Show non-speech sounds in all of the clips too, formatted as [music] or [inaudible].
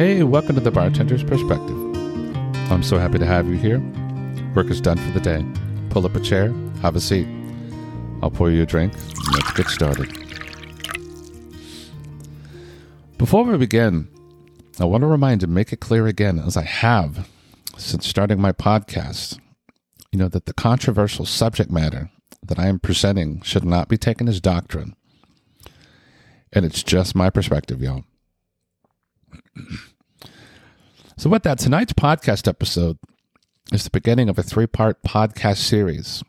Hey, welcome to the Bartender's Perspective. I'm so happy to have you here. Work is done for the day. Pull up a chair, have a seat. I'll pour you a drink, and let's get started. Before we begin, I want to remind and make it clear again, as I have since starting my podcast, you know, that the controversial subject matter that I am presenting should not be taken as doctrine. And it's just my perspective, y'all. [clears throat] so, with that, tonight's podcast episode is the beginning of a three part podcast series.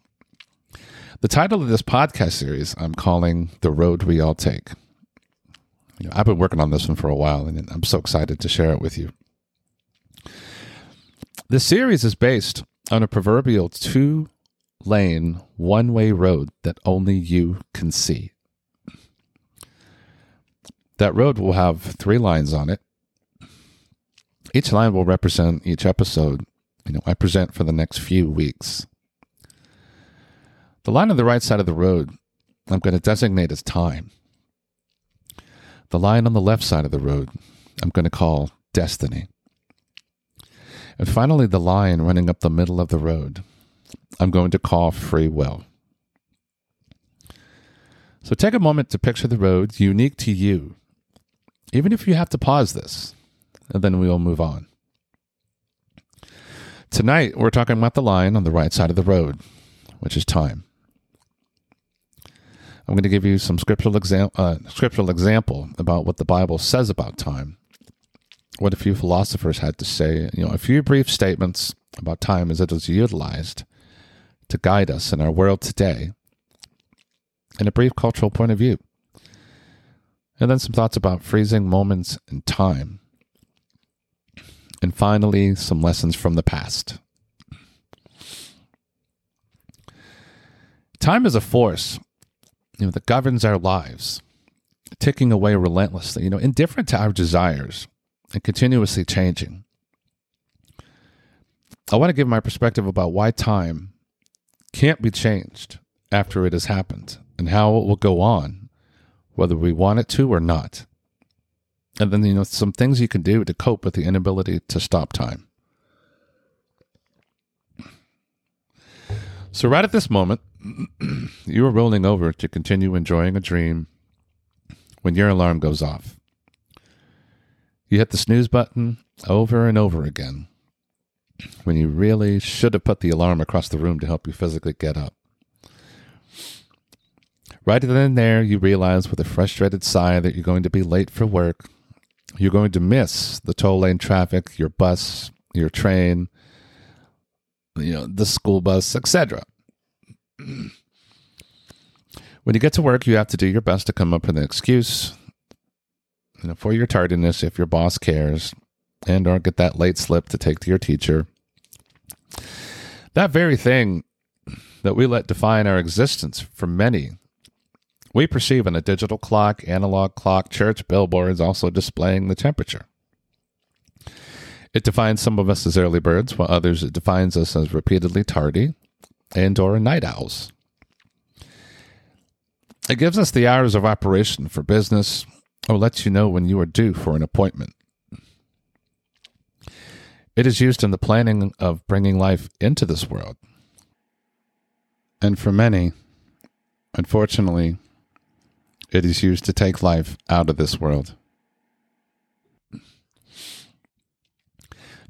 The title of this podcast series I'm calling The Road We All Take. You know, I've been working on this one for a while, and I'm so excited to share it with you. This series is based on a proverbial two lane, one way road that only you can see. That road will have three lines on it. Each line will represent each episode you know I present for the next few weeks. The line on the right side of the road I'm going to designate as time. The line on the left side of the road I'm going to call destiny. And finally, the line running up the middle of the road I'm going to call free will. So take a moment to picture the road unique to you, even if you have to pause this, and then we'll move on. Tonight, we're talking about the line on the right side of the road, which is time. I'm going to give you some scriptural, uh, scriptural example about what the Bible says about time, what a few philosophers had to say, you know, a few brief statements about time as it is utilized to guide us in our world today, and a brief cultural point of view. And then some thoughts about freezing moments in time. And finally, some lessons from the past. Time is a force you know, that governs our lives, ticking away relentlessly, you know, indifferent to our desires and continuously changing. I want to give my perspective about why time can't be changed after it has happened and how it will go on, whether we want it to or not. And then, you know, some things you can do to cope with the inability to stop time. So, right at this moment, [clears throat] you are rolling over to continue enjoying a dream when your alarm goes off. You hit the snooze button over and over again when you really should have put the alarm across the room to help you physically get up. Right then and there, you realize with a frustrated sigh that you're going to be late for work. You're going to miss the toll lane traffic, your bus, your train, you know, the school bus, etc. [clears throat] When you get to work, you have to do your best to come up with an excuse you know, for your tardiness if your boss cares and or get that late slip to take to your teacher. That very thing that we let define our existence for many, we perceive in a digital clock, analog clock, church billboards also displaying the temperature. It defines some of us as early birds, while others it defines us as repeatedly tardy and or night owls. It gives us the hours of operation for business or lets you know when you are due for an appointment. It is used in the planning of bringing life into this world. And for many, unfortunately, it is used to take life out of this world.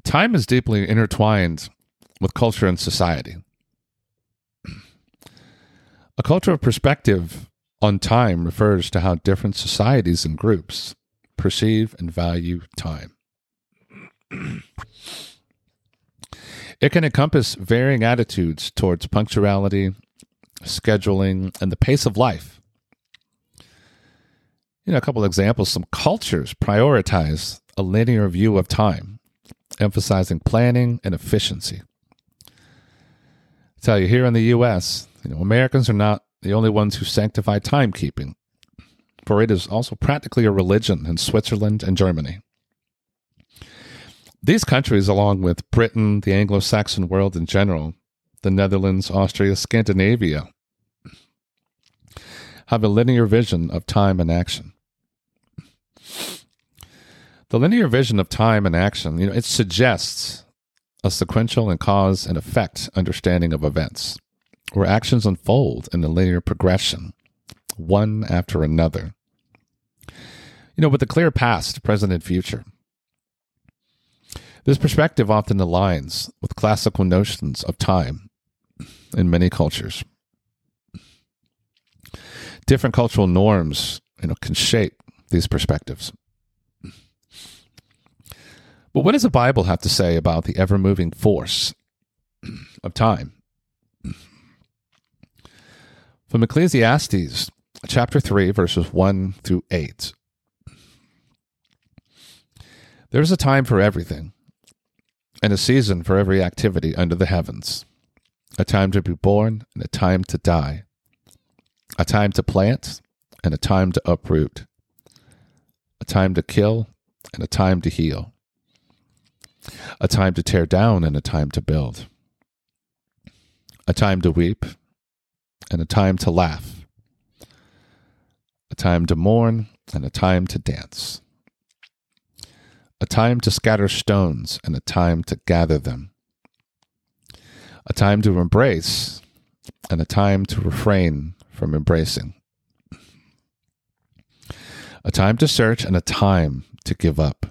Time is deeply intertwined with culture and society. A culture of perspective on time refers to how different societies and groups perceive and value time. It can encompass varying attitudes towards punctuality, scheduling, and the pace of life. You know, a couple examples some cultures prioritize a linear view of time, emphasizing planning and efficiency. I tell you, here in the U.S., you know, Americans are not the only ones who sanctify timekeeping, for it is also practically a religion in Switzerland and Germany. These countries, along with Britain, the Anglo Saxon world in general, the Netherlands, Austria, Scandinavia, have a linear vision of time and action. The linear vision of time and action, you know, it suggests a sequential and cause and effect understanding of events, where actions unfold in a linear progression, one after another. You know, with a clear past, present, and future. This perspective often aligns with classical notions of time in many cultures. Different cultural norms, you know, can shape these perspectives. But what does the Bible have to say about the ever moving force of time? From Ecclesiastes chapter 3, verses 1 through 8. There is a time for everything, and a season for every activity under the heavens, a time to be born and a time to die, a time to plant and a time to uproot, a time to kill and a time to heal a time to tear down and a time to build, a time to weep and a time to laugh, a time to mourn and a time to dance, a time to scatter stones and a time to gather them, a time to embrace and a time to refrain from embracing, a time to search and a time to give up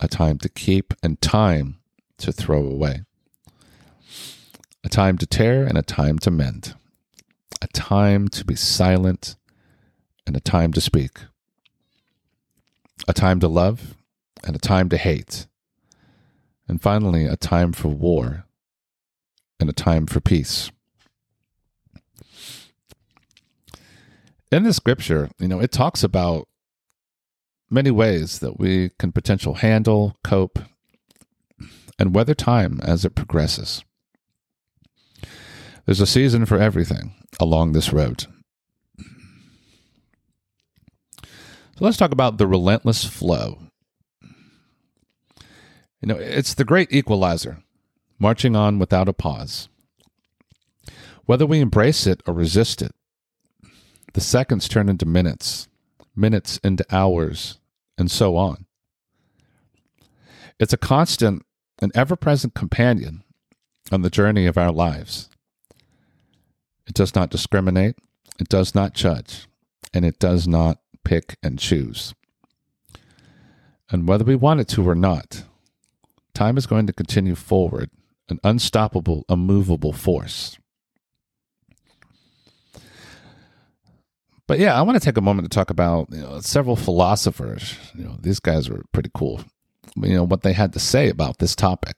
a time to keep and time to throw away, a time to tear and a time to mend, a time to be silent and a time to speak, a time to love and a time to hate, and finally, a time for war and a time for peace. In the scripture, you know, it talks about many ways that we can potential handle, cope, and weather time as it progresses. There's a season for everything along this road. So let's talk about the relentless flow. You know, it's the great equalizer, marching on without a pause. Whether we embrace it or resist it, the seconds turn into minutes, minutes into hours, and so on. It's a constant and ever present companion on the journey of our lives. It does not discriminate, it does not judge, and it does not pick and choose. And whether we want it to or not, time is going to continue forward, an unstoppable, immovable force. But yeah, I want to take a moment to talk about you know, several philosophers. You know, these guys were pretty cool. You know what they had to say about this topic.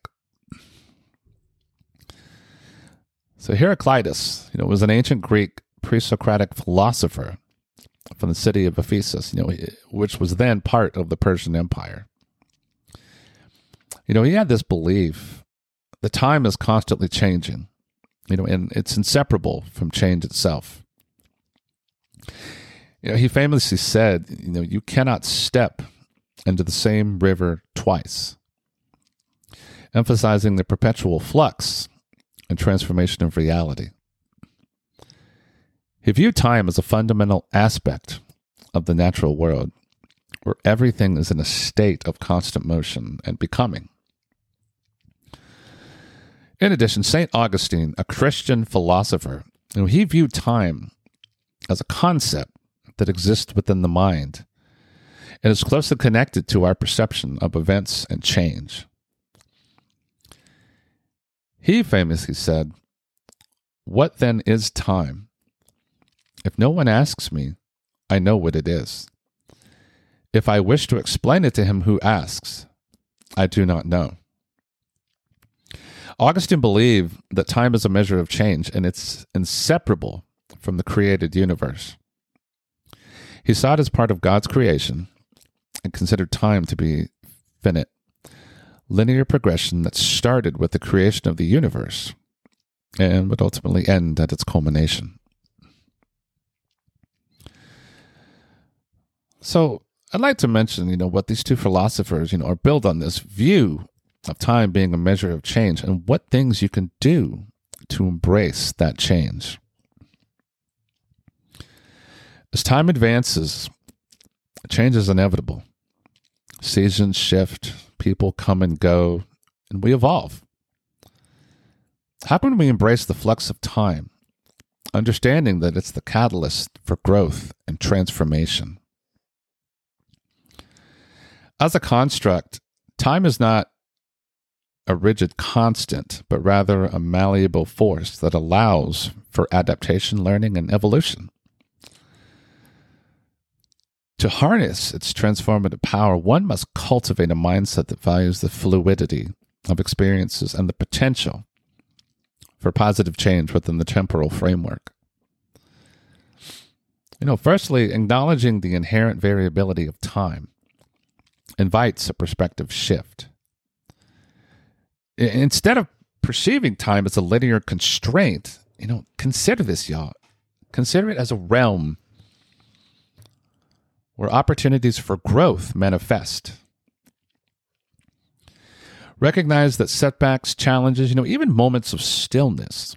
So Heraclitus, you know, was an ancient Greek pre-Socratic philosopher from the city of Ephesus, you know, which was then part of the Persian Empire. You know, he had this belief the time is constantly changing, you know, and it's inseparable from change itself. You know, he famously said, you know, you cannot step into the same river twice, emphasizing the perpetual flux and transformation of reality. He viewed time as a fundamental aspect of the natural world, where everything is in a state of constant motion and becoming. In addition, St. Augustine, a Christian philosopher, you know, he viewed time as a concept that exists within the mind and is closely connected to our perception of events and change. He famously said, What then is time? If no one asks me, I know what it is. If I wish to explain it to him who asks, I do not know. Augustine believed that time is a measure of change and it's inseparable from the created universe. He saw it as part of God's creation and considered time to be finite, linear progression that started with the creation of the universe and would ultimately end at its culmination. So, I'd like to mention, you know, what these two philosophers, you know, are built on this view of time being a measure of change and what things you can do to embrace that change. As time advances, change is inevitable. Seasons shift, people come and go, and we evolve. How can we embrace the flux of time, understanding that it's the catalyst for growth and transformation? As a construct, time is not a rigid constant, but rather a malleable force that allows for adaptation, learning, and evolution. To harness its transformative power, one must cultivate a mindset that values the fluidity of experiences and the potential for positive change within the temporal framework. You know, firstly, acknowledging the inherent variability of time invites a perspective shift. Instead of perceiving time as a linear constraint, you know, consider this, y'all. Consider it as a realm where opportunities for growth manifest. Recognize that setbacks, challenges, you know, even moments of stillness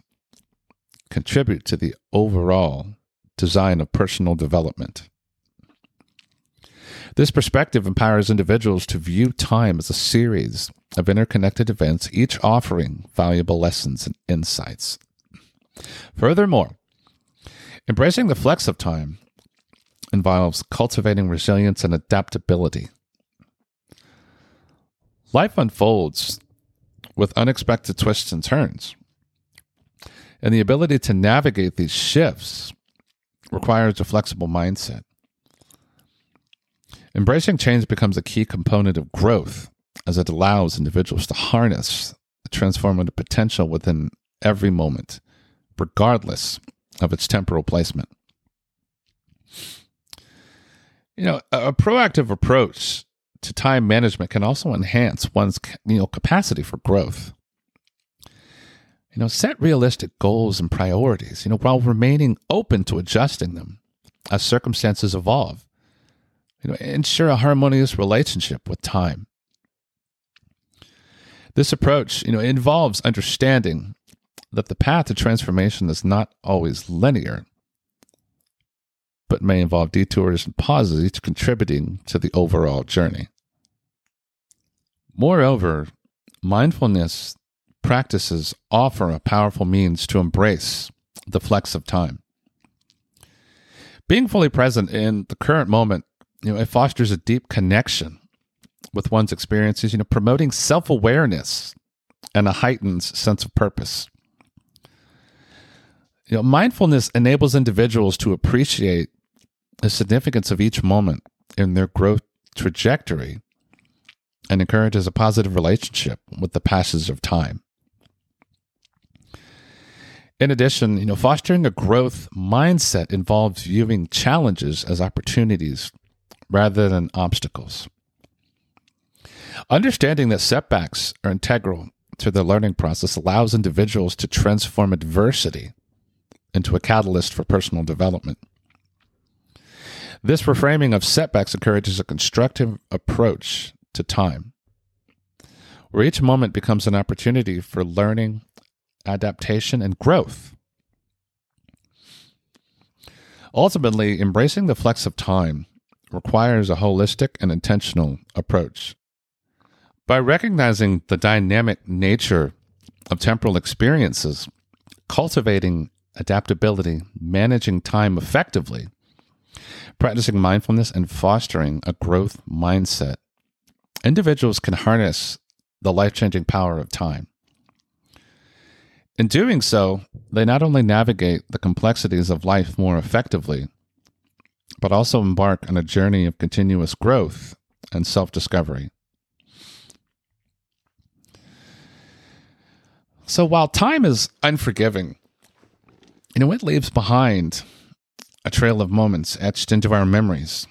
contribute to the overall design of personal development. This perspective empowers individuals to view time as a series of interconnected events, each offering valuable lessons and insights. Furthermore, embracing the flex of time involves cultivating resilience and adaptability. Life unfolds with unexpected twists and turns. And the ability to navigate these shifts requires a flexible mindset. Embracing change becomes a key component of growth as it allows individuals to harness the transformative potential within every moment, regardless of its temporal placement. You know, a, proactive approach to time management can also enhance one's you know capacity for growth. You know, set realistic goals and priorities, you know, while remaining open to adjusting them as circumstances evolve. You know, ensure a harmonious relationship with time. This approach, you know, involves understanding that the path to transformation is not always linear, but may involve detours and pauses, each contributing to the overall journey. Moreover, mindfulness practices offer a powerful means to embrace the flex of time. Being fully present in the current moment, you know, it fosters a deep connection with one's experiences, you know, promoting self awareness and a heightened sense of purpose. You know, mindfulness enables individuals to appreciate the significance of each moment in their growth trajectory and encourages a positive relationship with the passage of time. In addition, you know, fostering a growth mindset involves viewing challenges as opportunities rather than obstacles. Understanding that setbacks are integral to the learning process allows individuals to transform adversity into a catalyst for personal development. This reframing of setbacks encourages a constructive approach to time, where each moment becomes an opportunity for learning, adaptation, and growth. Ultimately, embracing the flex of time requires a holistic and intentional approach. By recognizing the dynamic nature of temporal experiences, cultivating adaptability, managing time effectively, practicing mindfulness, and fostering a growth mindset, individuals can harness the life changing power of time. In doing so, they not only navigate the complexities of life more effectively, but also embark on a journey of continuous growth and self discovery. So while time is unforgiving, you know, it leaves behind a trail of moments etched into our memories.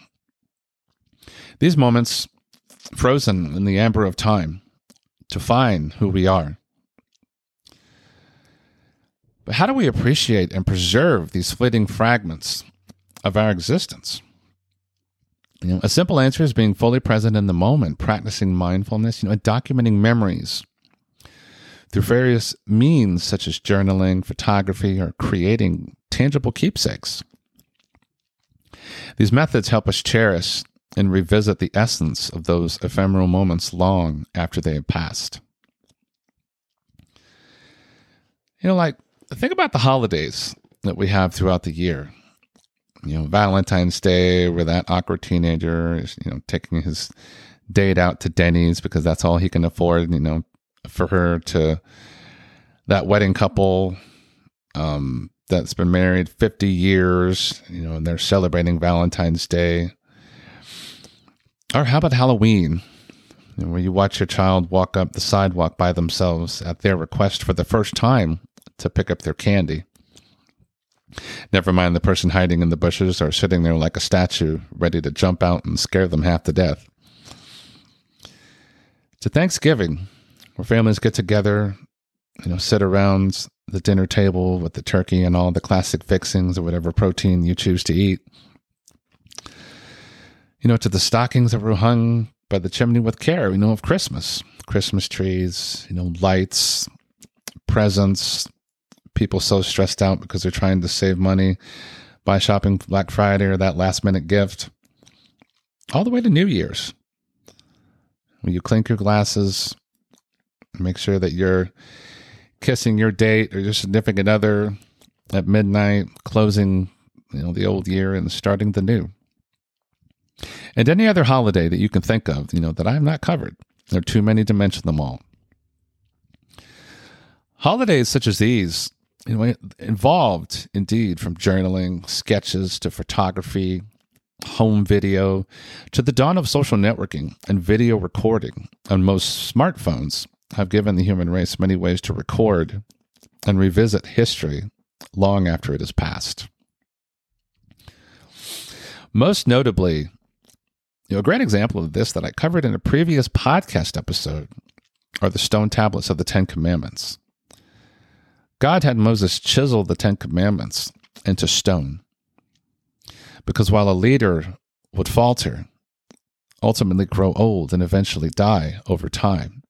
These moments, frozen in the amber of time, define who we are. But how do we appreciate and preserve these fleeting fragments of our existence? You know, a simple answer is being fully present in the moment, practicing mindfulness, you know, and documenting memories through various means such as journaling, photography, or creating tangible keepsakes. These methods help us cherish and revisit the essence of those ephemeral moments long after they have passed. You know, like, think about the holidays that we have throughout the year. You know, Valentine's Day, where that awkward teenager is, you know, taking his date out to Denny's because that's all he can afford, you know, for her to that wedding couple um, that's been married 50 years, you know, and they're celebrating Valentine's Day. Or how about Halloween, you know, where you watch your child walk up the sidewalk by themselves at their request for the first time to pick up their candy? Never mind the person hiding in the bushes or sitting there like a statue, ready to jump out and scare them half to death. To Thanksgiving, where families get together, you know, sit around the dinner table with the turkey and all the classic fixings or whatever protein you choose to eat. You know, to the stockings that were hung by the chimney with care, you know, of Christmas. Christmas trees, you know, lights, presents, people so stressed out because they're trying to save money by shopping Black Friday or that last minute gift. All the way to New Year's. When you clink your glasses, make sure that you're kissing your date or your significant other at midnight, closing you know the old year and starting the new. And any other holiday that you can think of, you know, that I have not covered. There are too many to mention them all. Holidays such as these, you know, involved indeed from journaling, sketches to photography, home video, to the dawn of social networking and video recording on most smartphones have given the human race many ways to record and revisit history long after it has passed. Most notably, you know, a great example of this that I covered in a previous podcast episode are the stone tablets of the Ten Commandments. God had Moses chisel the Ten Commandments into stone because while a leader would falter, ultimately grow old, and eventually die over time,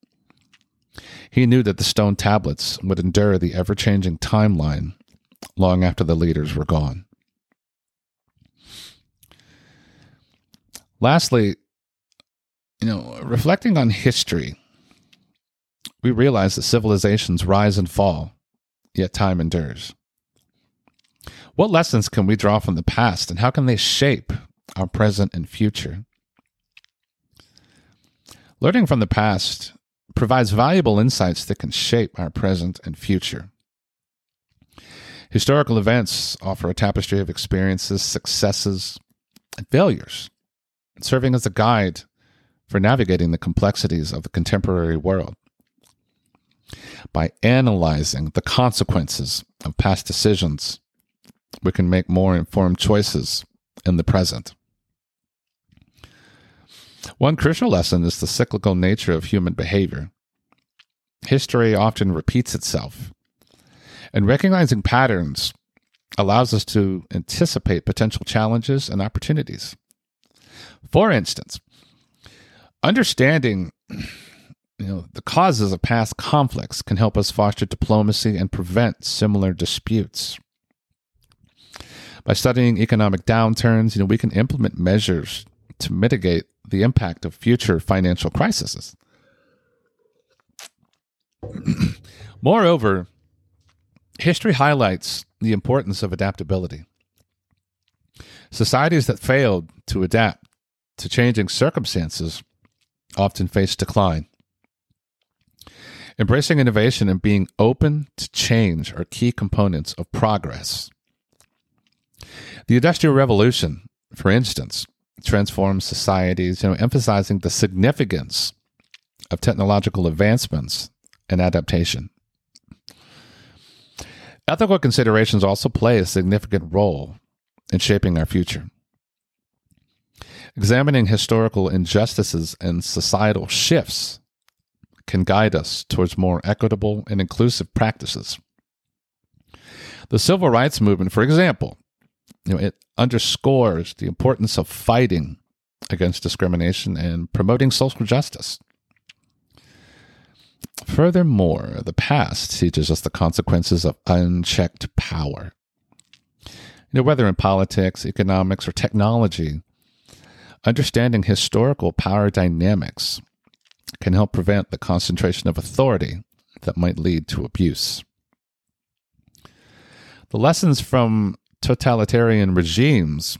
he knew that the stone tablets would endure the ever changing timeline long after the leaders were gone. Lastly, you know, reflecting on history, we realize that civilizations rise and fall, yet time endures. What lessons can we draw from the past and how can they shape our present and future? Learning from the past provides valuable insights that can shape our present and future. Historical events offer a tapestry of experiences, successes, and failures, serving as a guide for navigating the complexities of the contemporary world. By analyzing the consequences of past decisions, we can make more informed choices in the present. One crucial lesson is the cyclical nature of human behavior. History often repeats itself, and recognizing patterns allows us to anticipate potential challenges and opportunities. For instance, understanding [clears throat] you know, the causes of past conflicts can help us foster diplomacy and prevent similar disputes. By studying economic downturns, you know, we can implement measures to mitigate the impact of future financial crises. [clears throat] Moreover, history highlights the importance of adaptability. Societies that failed to adapt to changing circumstances often face decline. Embracing innovation and being open to change are key components of progress. The Industrial Revolution, for instance, transformed societies, you know, emphasizing the significance of technological advancements and adaptation. Ethical considerations also play a significant role in shaping our future. Examining historical injustices and societal shifts can guide us towards more equitable and inclusive practices. The civil rights movement, for example, you know, it underscores the importance of fighting against discrimination and promoting social justice. Furthermore, the past teaches us the consequences of unchecked power. You know, whether in politics, economics, or technology, understanding historical power dynamics can help prevent the concentration of authority that might lead to abuse. The lessons from totalitarian regimes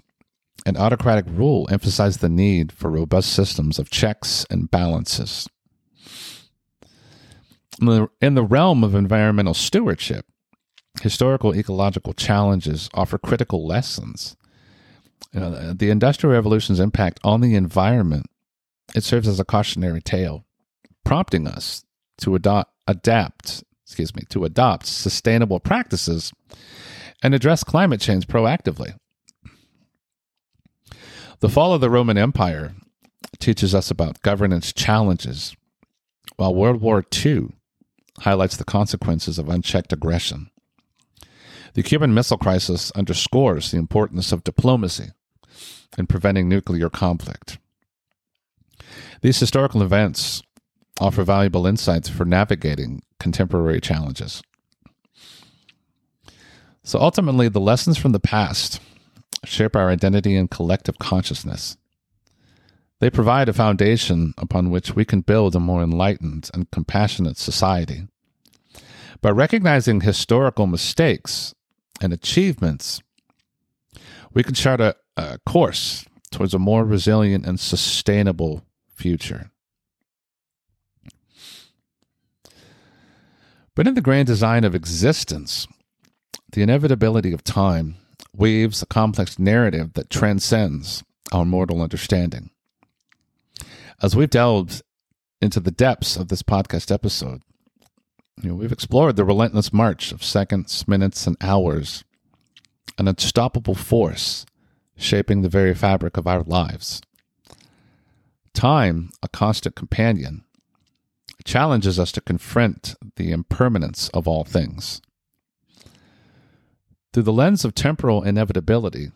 and autocratic rule emphasize the need for robust systems of checks and balances. In the, realm of environmental stewardship, historical ecological challenges offer critical lessons. You know, the Industrial Revolution's impact on the environment it serves as a cautionary tale, prompting us to adopt, adapt, excuse me, to adopt sustainable practices and address climate change proactively. The fall of the Roman Empire teaches us about governance challenges, while World War II highlights the consequences of unchecked aggression. The Cuban Missile Crisis underscores the importance of diplomacy in preventing nuclear conflict. These historical events offer valuable insights for navigating contemporary challenges. So ultimately, the lessons from the past shape our identity and collective consciousness. They provide a foundation upon which we can build a more enlightened and compassionate society. By recognizing historical mistakes and achievements, we can chart a, a course towards a more resilient and sustainable future. But in the grand design of existence, the inevitability of time weaves a complex narrative that transcends our mortal understanding. As we've delved into the depths of this podcast episode, you know, we've explored the relentless march of seconds, minutes, and hours, an unstoppable force shaping the very fabric of our lives. Time, a constant companion, challenges us to confront the impermanence of all things. Through the lens of temporal inevitability,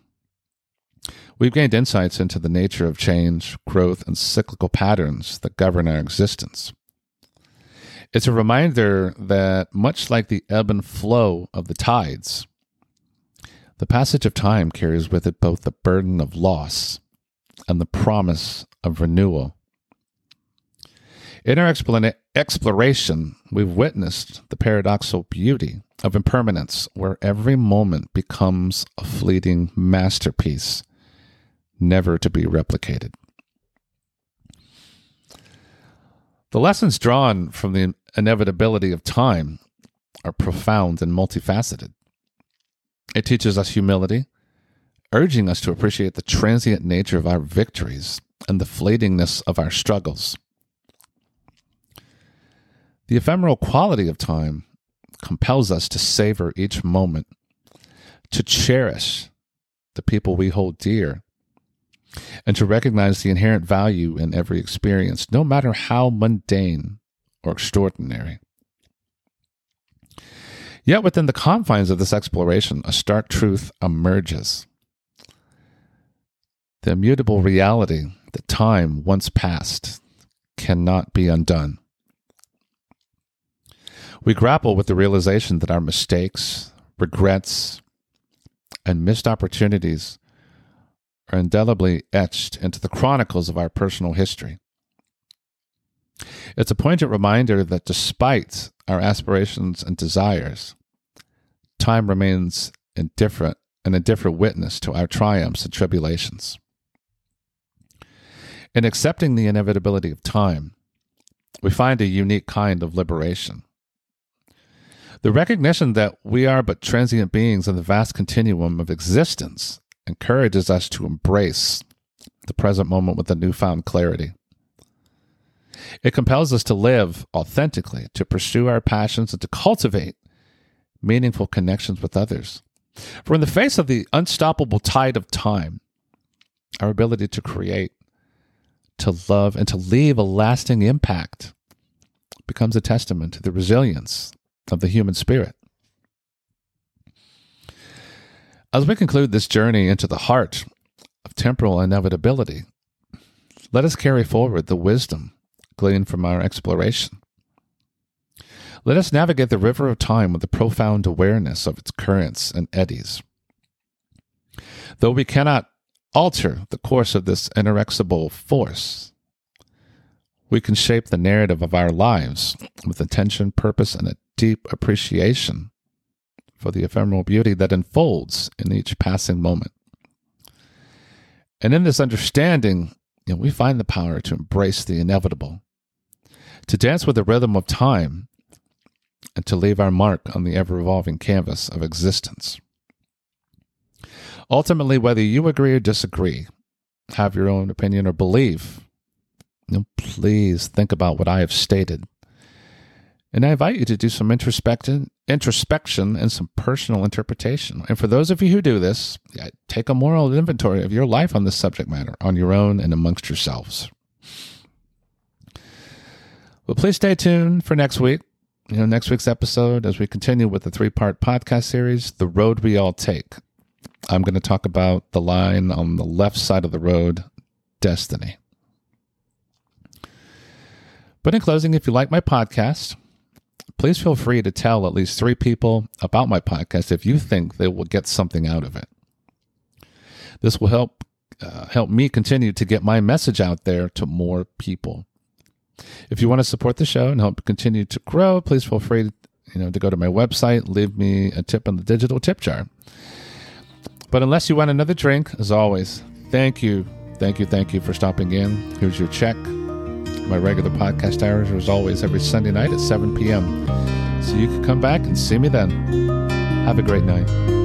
we've gained insights into the nature of change, growth, and cyclical patterns that govern our existence. It's a reminder that, much like the ebb and flow of the tides, the passage of time carries with it both the burden of loss and the promise of renewal. In our exploration, we've witnessed the paradoxical beauty of impermanence, where every moment becomes a fleeting masterpiece, never to be replicated. The lessons drawn from the inevitability of time are profound and multifaceted. It teaches us humility, urging us to appreciate the transient nature of our victories and the fleetingness of our struggles. The ephemeral quality of time compels us to savor each moment, to cherish the people we hold dear, and to recognize the inherent value in every experience, no matter how mundane or extraordinary. Yet within the confines of this exploration, a stark truth emerges. The immutable reality that time once past cannot be undone. We grapple with the realization that our mistakes, regrets, and missed opportunities are indelibly etched into the chronicles of our personal history. It's a poignant reminder that despite our aspirations and desires, time remains indifferent, an indifferent witness to our triumphs and tribulations. In accepting the inevitability of time, we find a unique kind of liberation. The recognition that we are but transient beings in the vast continuum of existence encourages us to embrace the present moment with a newfound clarity. It compels us to live authentically, to pursue our passions, and to cultivate meaningful connections with others. For in the face of the unstoppable tide of time, our ability to create, to love, and to leave a lasting impact becomes a testament to the resilience of the human spirit. As we conclude this journey into the heart of temporal inevitability, let us carry forward the wisdom gleaned from our exploration. Let us navigate the river of time with a profound awareness of its currents and eddies. Though we cannot alter the course of this inexorable force. We can shape the narrative of our lives with intention, purpose, and deep appreciation for the ephemeral beauty that unfolds in each passing moment. And in this understanding, you know, we find the power to embrace the inevitable, to dance with the rhythm of time, and to leave our mark on the ever evolving canvas of existence. Ultimately, whether you agree or disagree, have your own opinion or belief, you know, please think about what I have stated. And I invite you to do some introspection, introspection and some personal interpretation. And for those of you who do this, take a moral inventory of your life on this subject matter, on your own and amongst yourselves. Well, please stay tuned for next week. You know, next week's episode, as we continue with the three part podcast series, The Road We All Take. I'm going to talk about the line on the left side of the road, destiny. But in closing, if you like my podcast, please feel free to tell at least three people about my podcast if you think they will get something out of it. This will help uh, help me continue to get my message out there to more people. If you want to support the show and help continue to grow, please feel free to, you know, to go to my website, leave me a tip on the digital tip jar. But unless you want another drink, as always, thank you, thank you, thank you for stopping in. Here's your check. My regular podcast hours are as always every Sunday night at 7 p.m. So you can come back and see me then. Have a great night.